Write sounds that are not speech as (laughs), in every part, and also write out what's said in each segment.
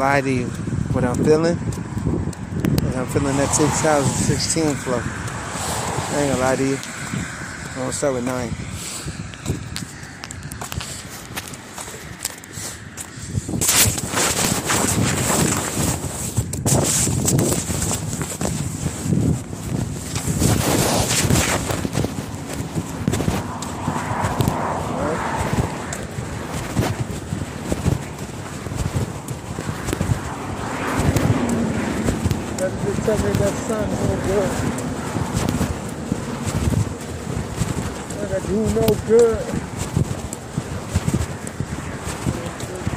lie to you. What I'm feeling, and I'm feeling that 2016 flow. I ain't gonna lie to you. I'm gonna start with nine. That sun's no oh, good. Like I do no good.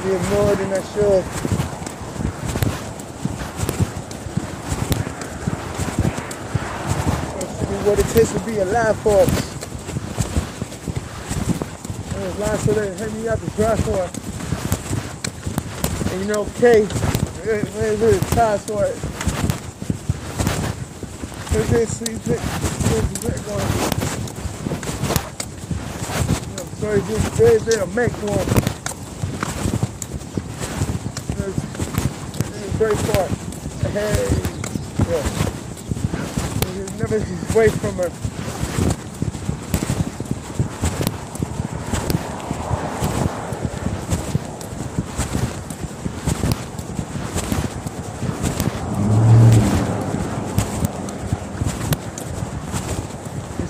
Be more than I should. What it takes to be alive, folks. There's lots of that hit me out the dry for. And you know, K, really, really tries for it. Look, look, look, going. You know, sorry, just very, very make one. It's very far. Hey, yeah. You never away from her.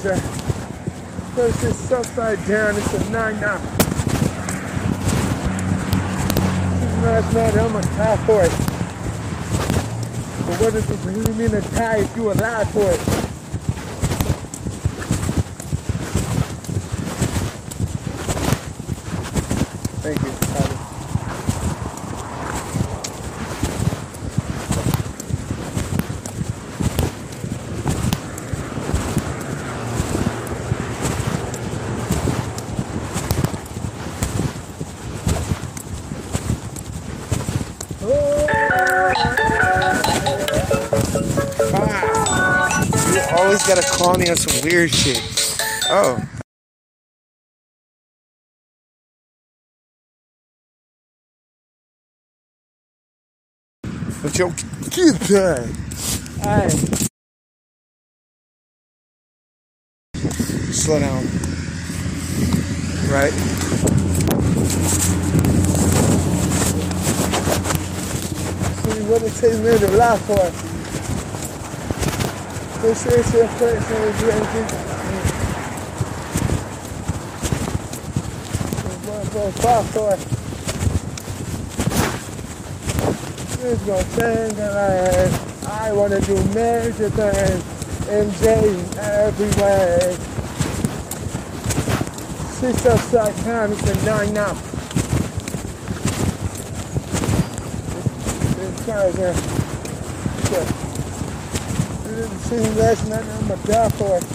It's a, first it's upside down, it's a nine nine. now. Last night I'm gonna die for it. But what does it really mean to tie if you alive for it? Gotta call me on some weird shit. Oh. But yo, keep that. Alright. Slow down. Right? See what it takes me to lie for. This is. Go far for it. It's gonna change and I, I wanna do major things MJ everywhere. Six upside down, it's a nine now. This there. Yeah. You didn't see him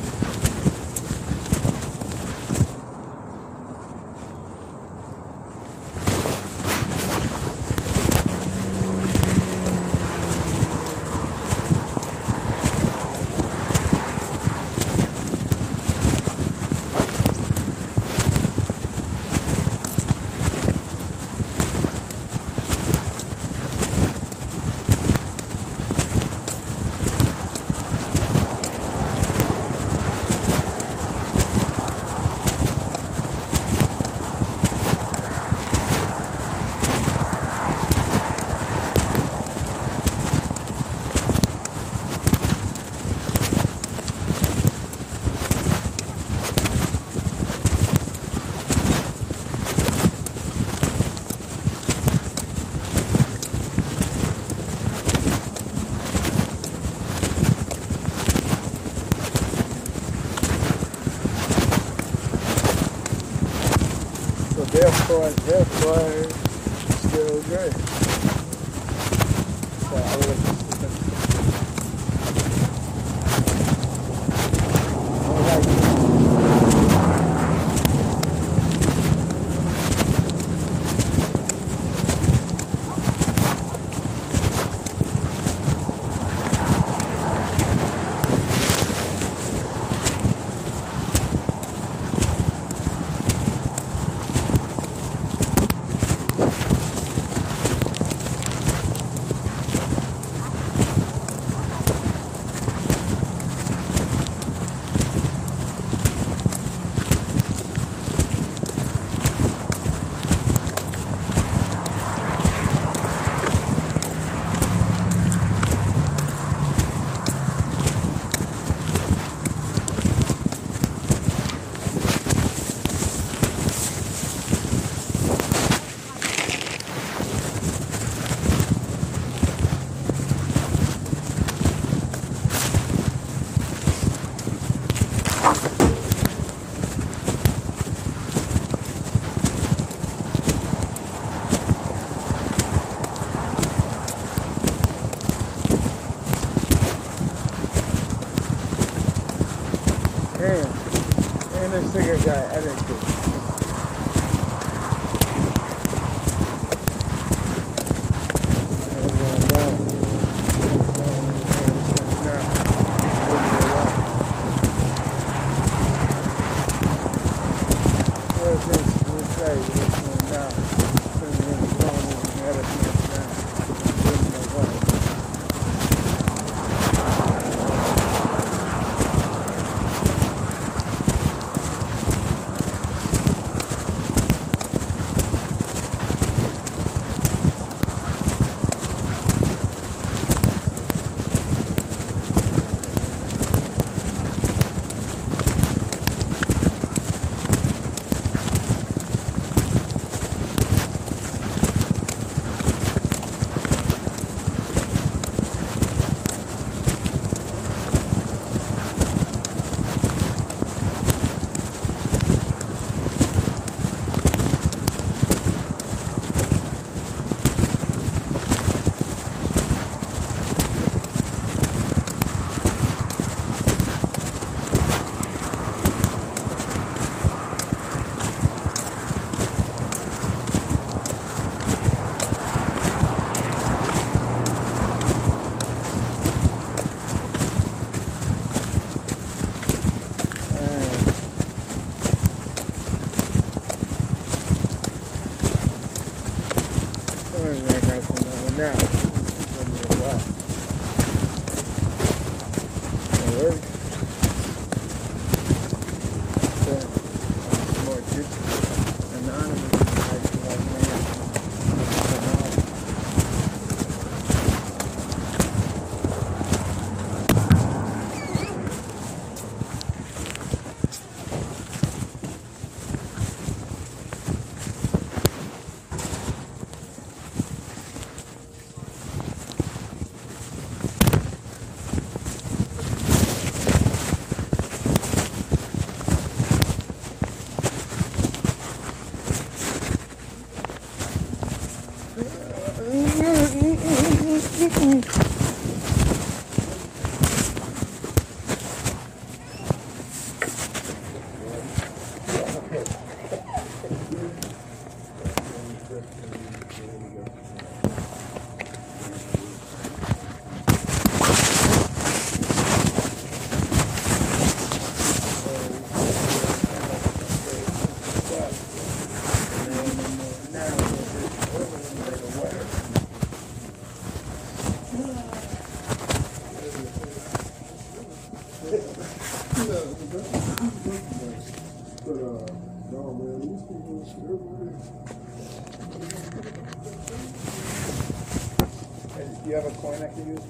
You have a coin I can use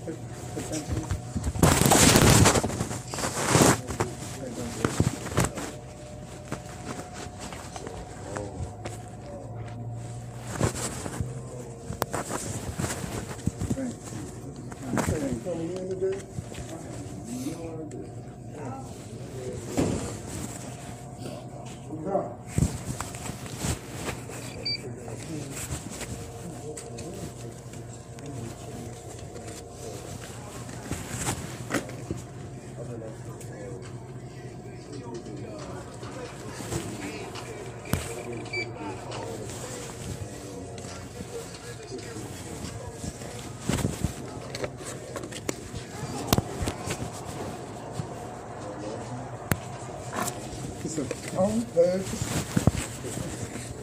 potentially?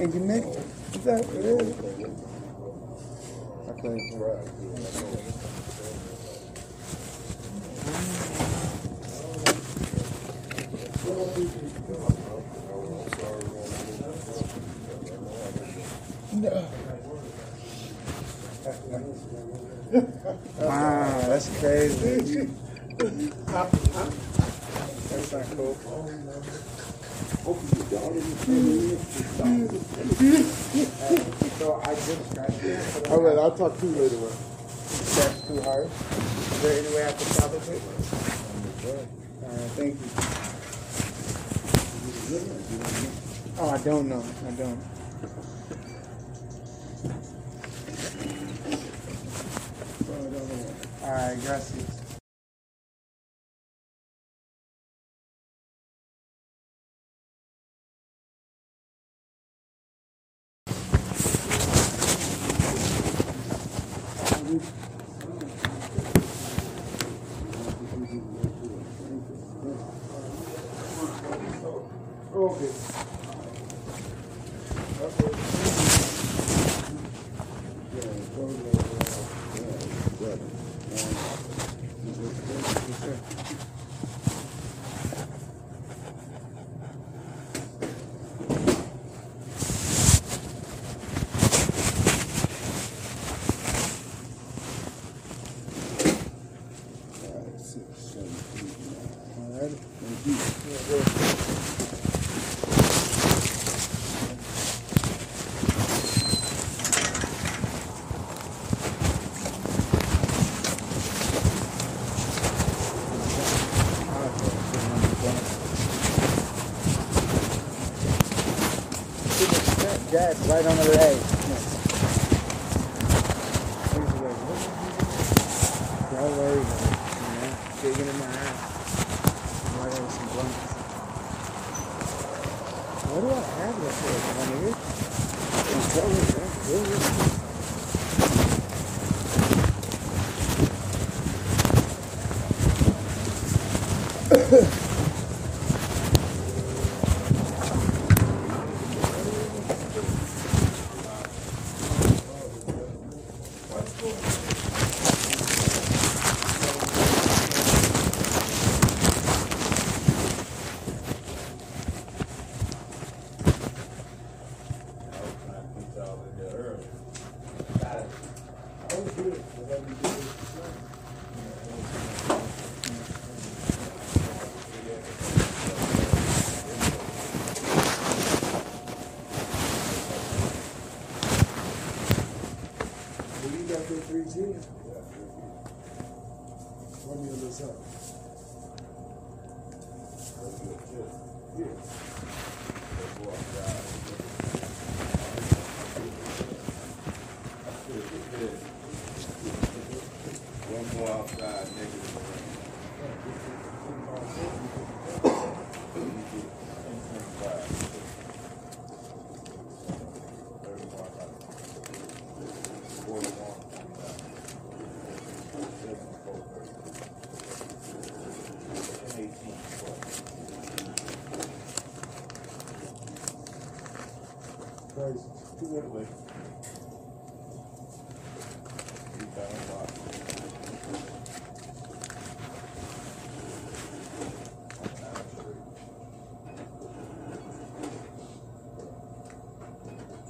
And connect. Is that it is? No. (laughs) Wow, that's crazy. (laughs) That's not cool. I just scratched it. All right, I'll talk to you later, man. That's too hard. Is there any way I can salvage it? Alright, thank you. Oh, I don't know. I don't. Alright, gracias.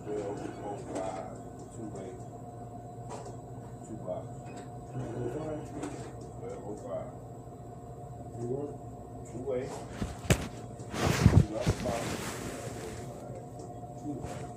bill on by two by two by. Twelve oh five. Two what? Two way. Two by five. Two by.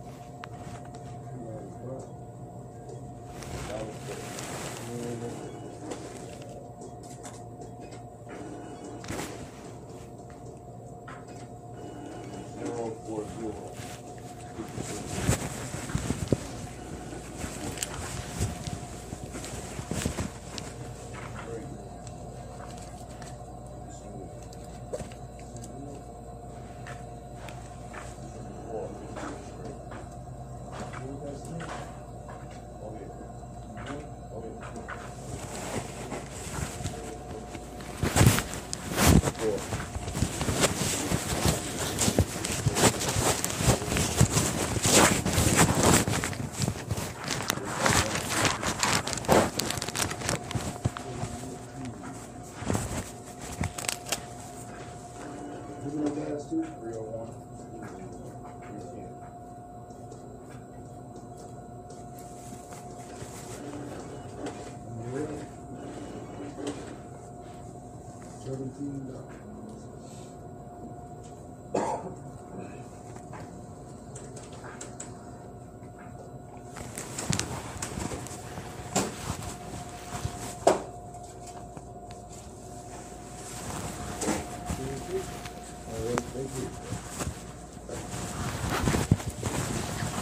ತಿಂದ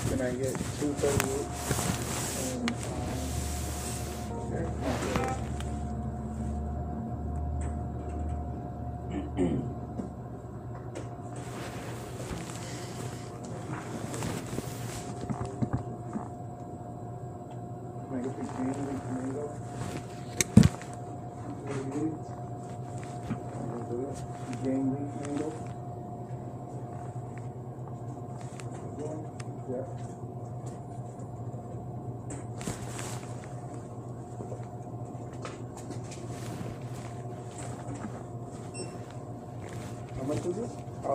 Can I get two thirty-eight?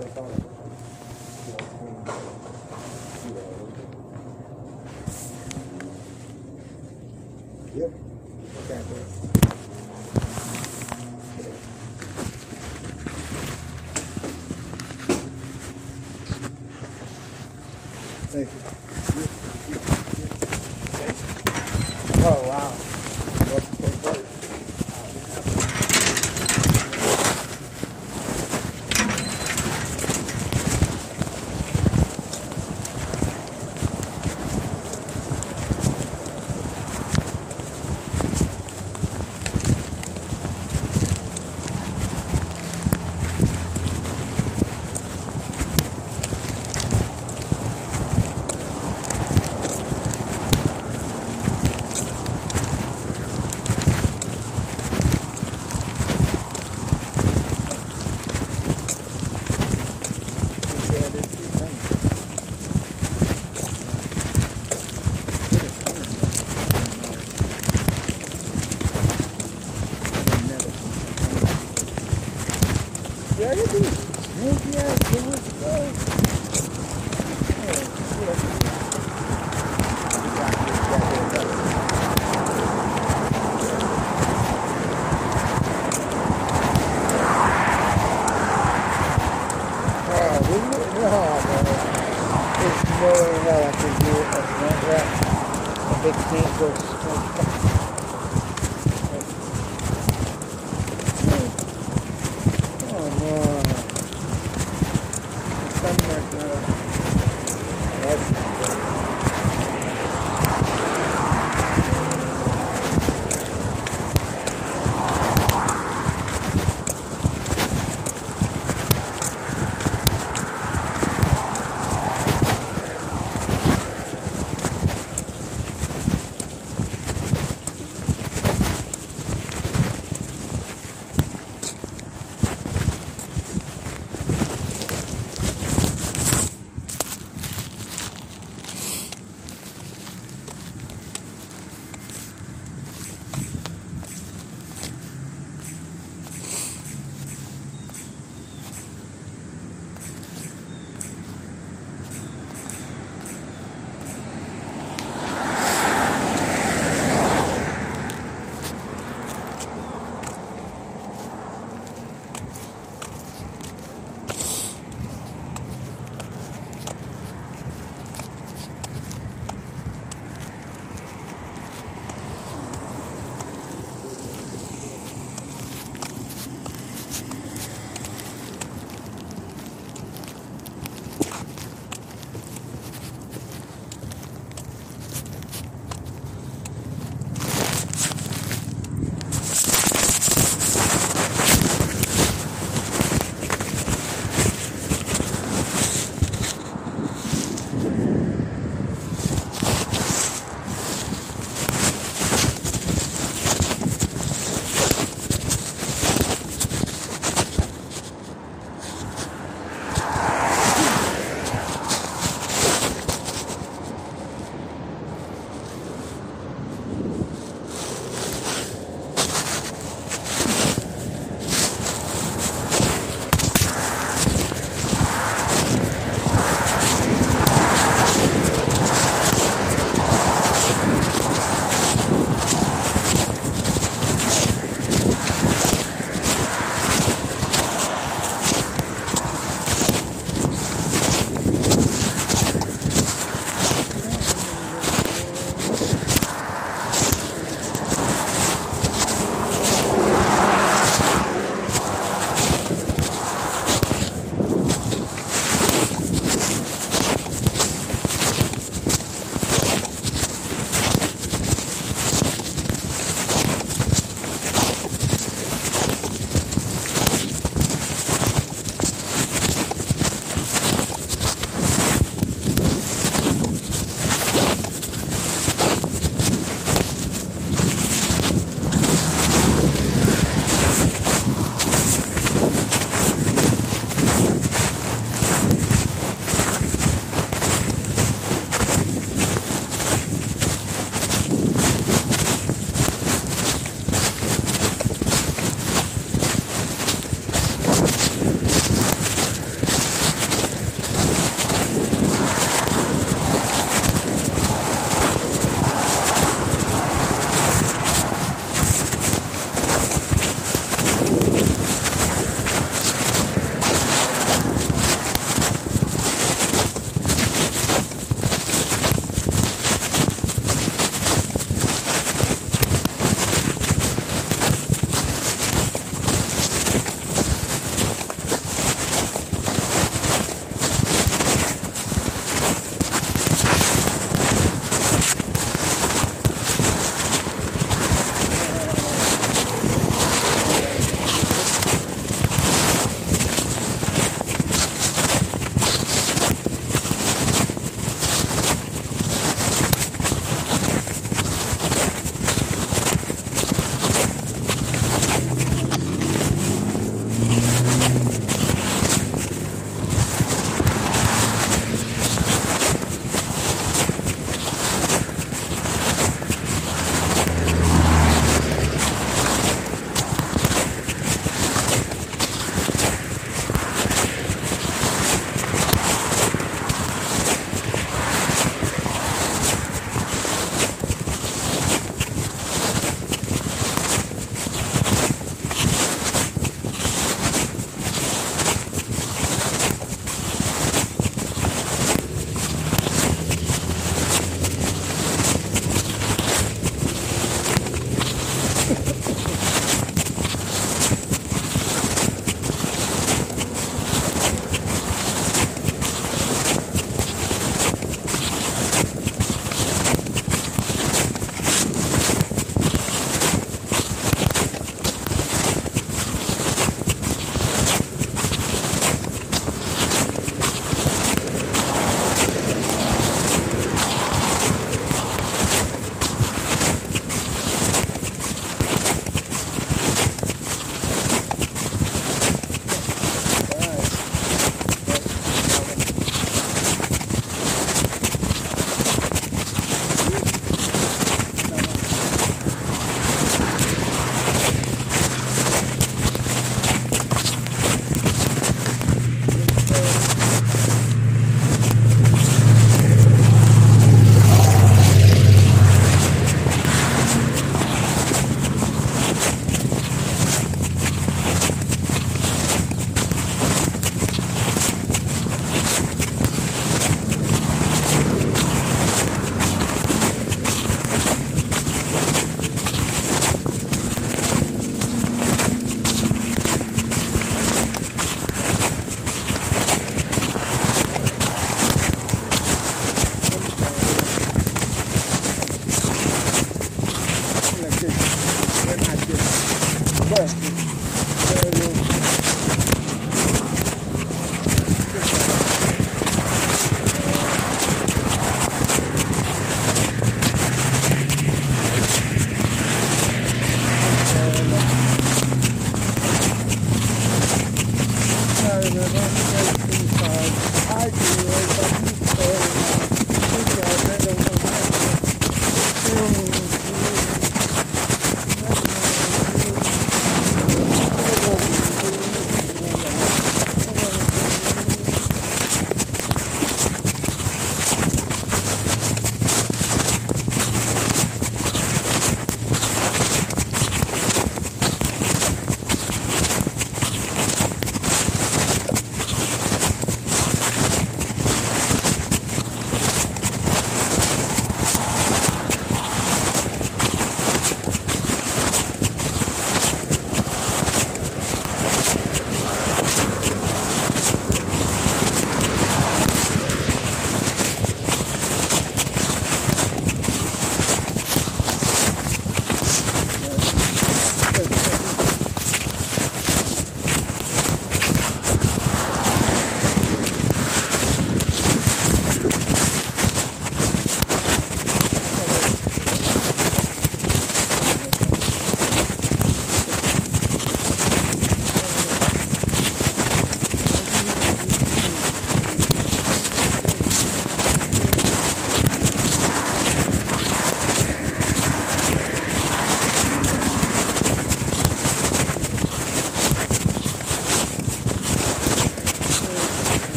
This? Oh, Sneaky ass doing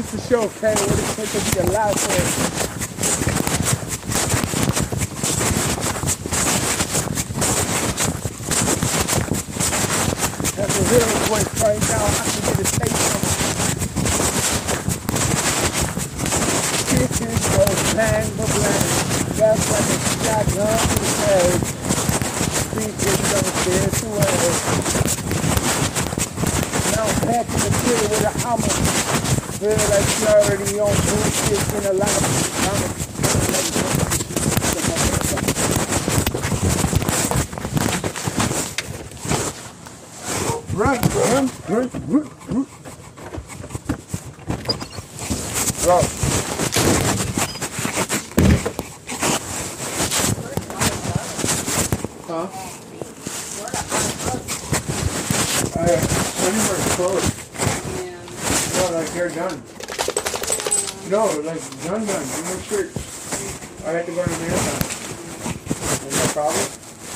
Just to show Kay what it takes to be alive for real voice right now, I can get a taste of it. Kitchen goes bang for bang. That's like a shotgun to the head. Think it don't this way. Now I'm packing the kid with a hammer. Feel like clarity on bullshit in a lot of Run, run, run, run, run. Bro. Huh? I, anywhere close. No, like they're done. No, like done, done. You know, sure. I have to go to marathon. Is that a problem?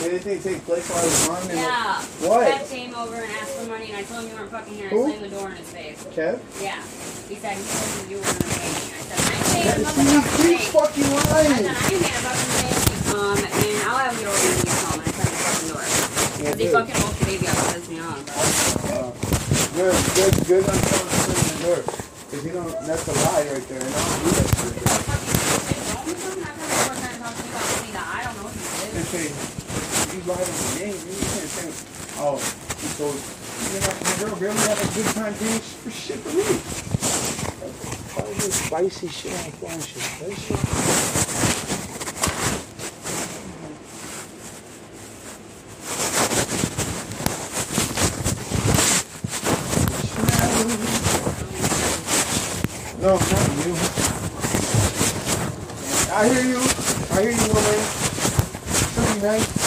Anything take place while I was gone? And Yeah. What? Kev came over and asked for money, and I told him you weren't fucking here. Who? I slammed the door in his face. Kev? Yeah. He said he told you you weren't gonna pay me. I said I him is motherfucking he pay. fucking I lying. said I made a fucking pay. Um, and I'll have get over when he gets home, and I slammed the fucking door. Yeah, he dude. fucking woke the baby up and pissed me off. Uh, good, good, good on telling person the door. Cause you don't, that's a lie right there. I don't do that shit. Don't you know lied on the name, you can't say, oh, told, you know, my girl barely had a good time doing shit for me. All this spicy shit on phone shit. That shit. No, not you. I hear you. I hear you, woman. Something nice.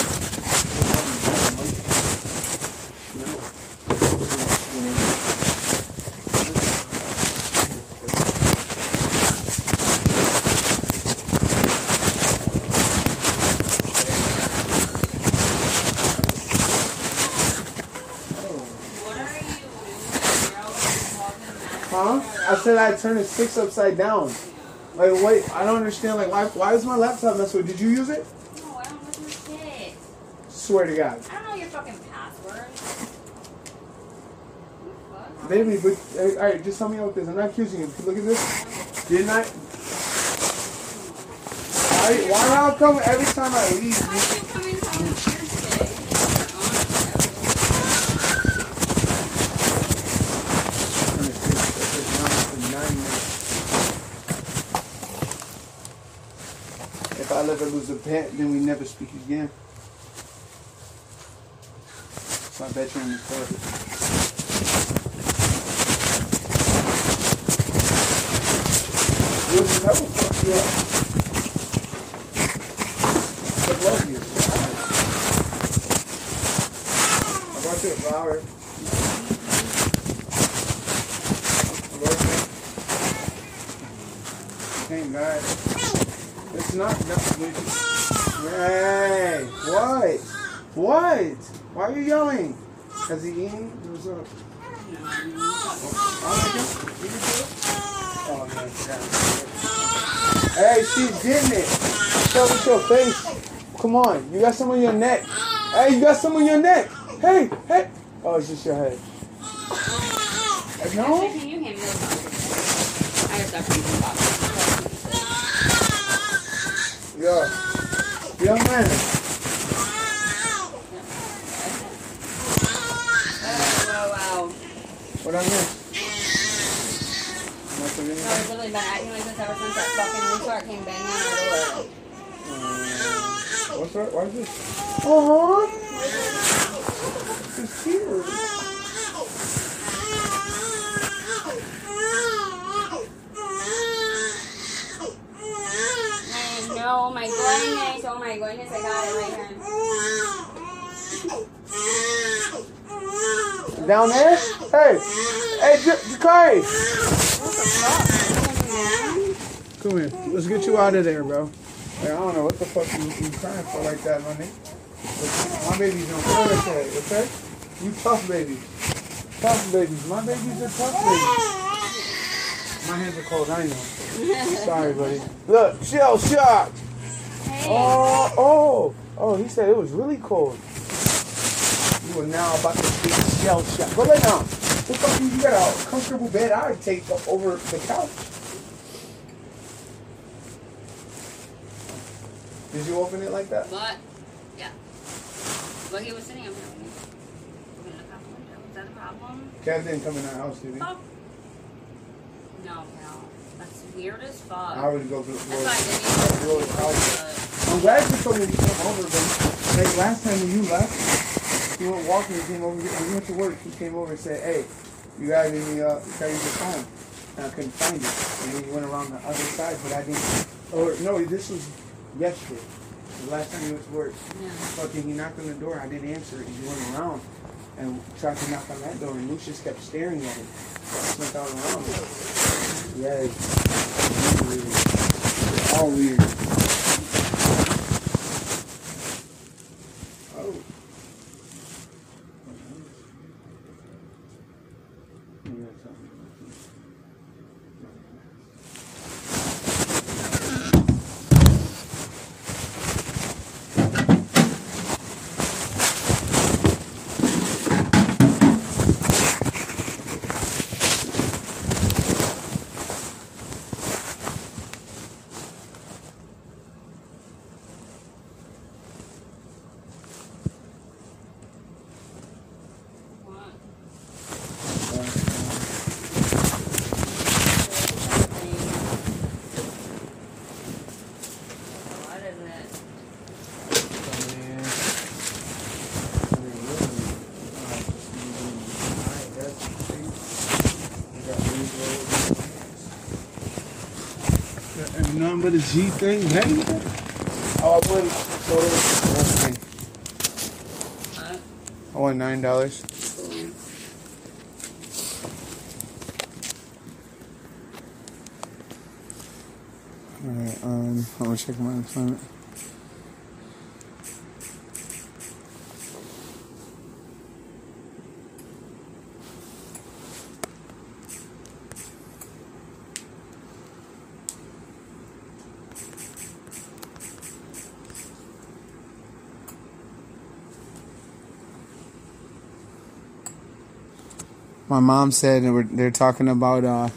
Huh? I said I turned a six upside down. Like, wait, I don't understand. Like, why? Why is my laptop messed with? Did you use it? No, I don't know your shit. Swear to God, I don't know your fucking password. Baby. But uh, all right, just tell me about this. I'm not accusing you. Look at this. Didn't I? Why? Why how come every time I leave? Why You, are you coming home here today? If I lose then we never speak again. It's my bedroom is perfect. You'll never fuck you up. But love you. I brought you a flower. I brought you. Thank God. It's not nothing. Hey, what? What? Why are you yelling? Has he eaten? What's up? Oh, you can- you do it? Oh, yeah. Hey, she's getting it. Show me your face. Come on, you got some on your neck. Hey, you got some on your neck. Hey, hey. Oh, it's just your head. No? Can you hand me those boxes? I have stuff from boxes. Yo, young man. Oh, wow. What I miss? Nothing in No, there? I've literally been acting like this ever since that fucking resort came banging on our door. What's that? Why is this? Uh huh. It's here. I know, oh my goodness, oh my goodness, I got it right here. Down there? Hey, hey, J- Jakari. Come here. Let's get you out of there, bro. I don't know what the fuck you, you crying for like that, money. My babies don't that, okay? You tough babies. Tough babies. My babies are tough babies. My hands are cold, I know. Sorry, buddy. Look, shell shock. Oh, oh, oh, he said it was really cold. You are now about to get shell shock. Go lay down. The fuck you, you got a comfortable bed I would take over the couch. Did you open it like that? but, yeah. Look, he was sitting up here with me. Looking at the window. Is that a problem? Kev didn't come in our house, did he? Oh. No, no. That's weird as fuck. I would go to the That's floor. why I didn't the couch. even I'm glad you told me to come over, but like last time when you left, you went walking, you came over, you went to work, he came over and said, hey, you got any, uh, you got your phone? And I couldn't find it. And then you went around the other side, but I didn't, or no, this was yesterday. The last time you went to work. Yeah. Fucking, he knocked on the door, I didn't answer it, he went around and tried to knock on that door, and Lucius kept staring at him. Snuck out around. Yeah, it's. It's all weird. Oh. You got something. What? What is it? But a G thing, hey? Oh, I won. So it was okay. I won nine dollars. Alright, um, I'm gonna check my employment. My mom said they were, they're talking about uh,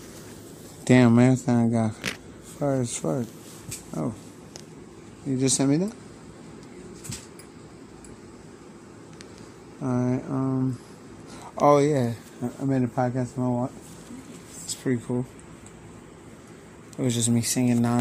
damn marathon got far as fuck. Oh, you just sent me that. All right. Um. Oh yeah, I- made a podcast on my watch. It's pretty cool. It was just me singing non.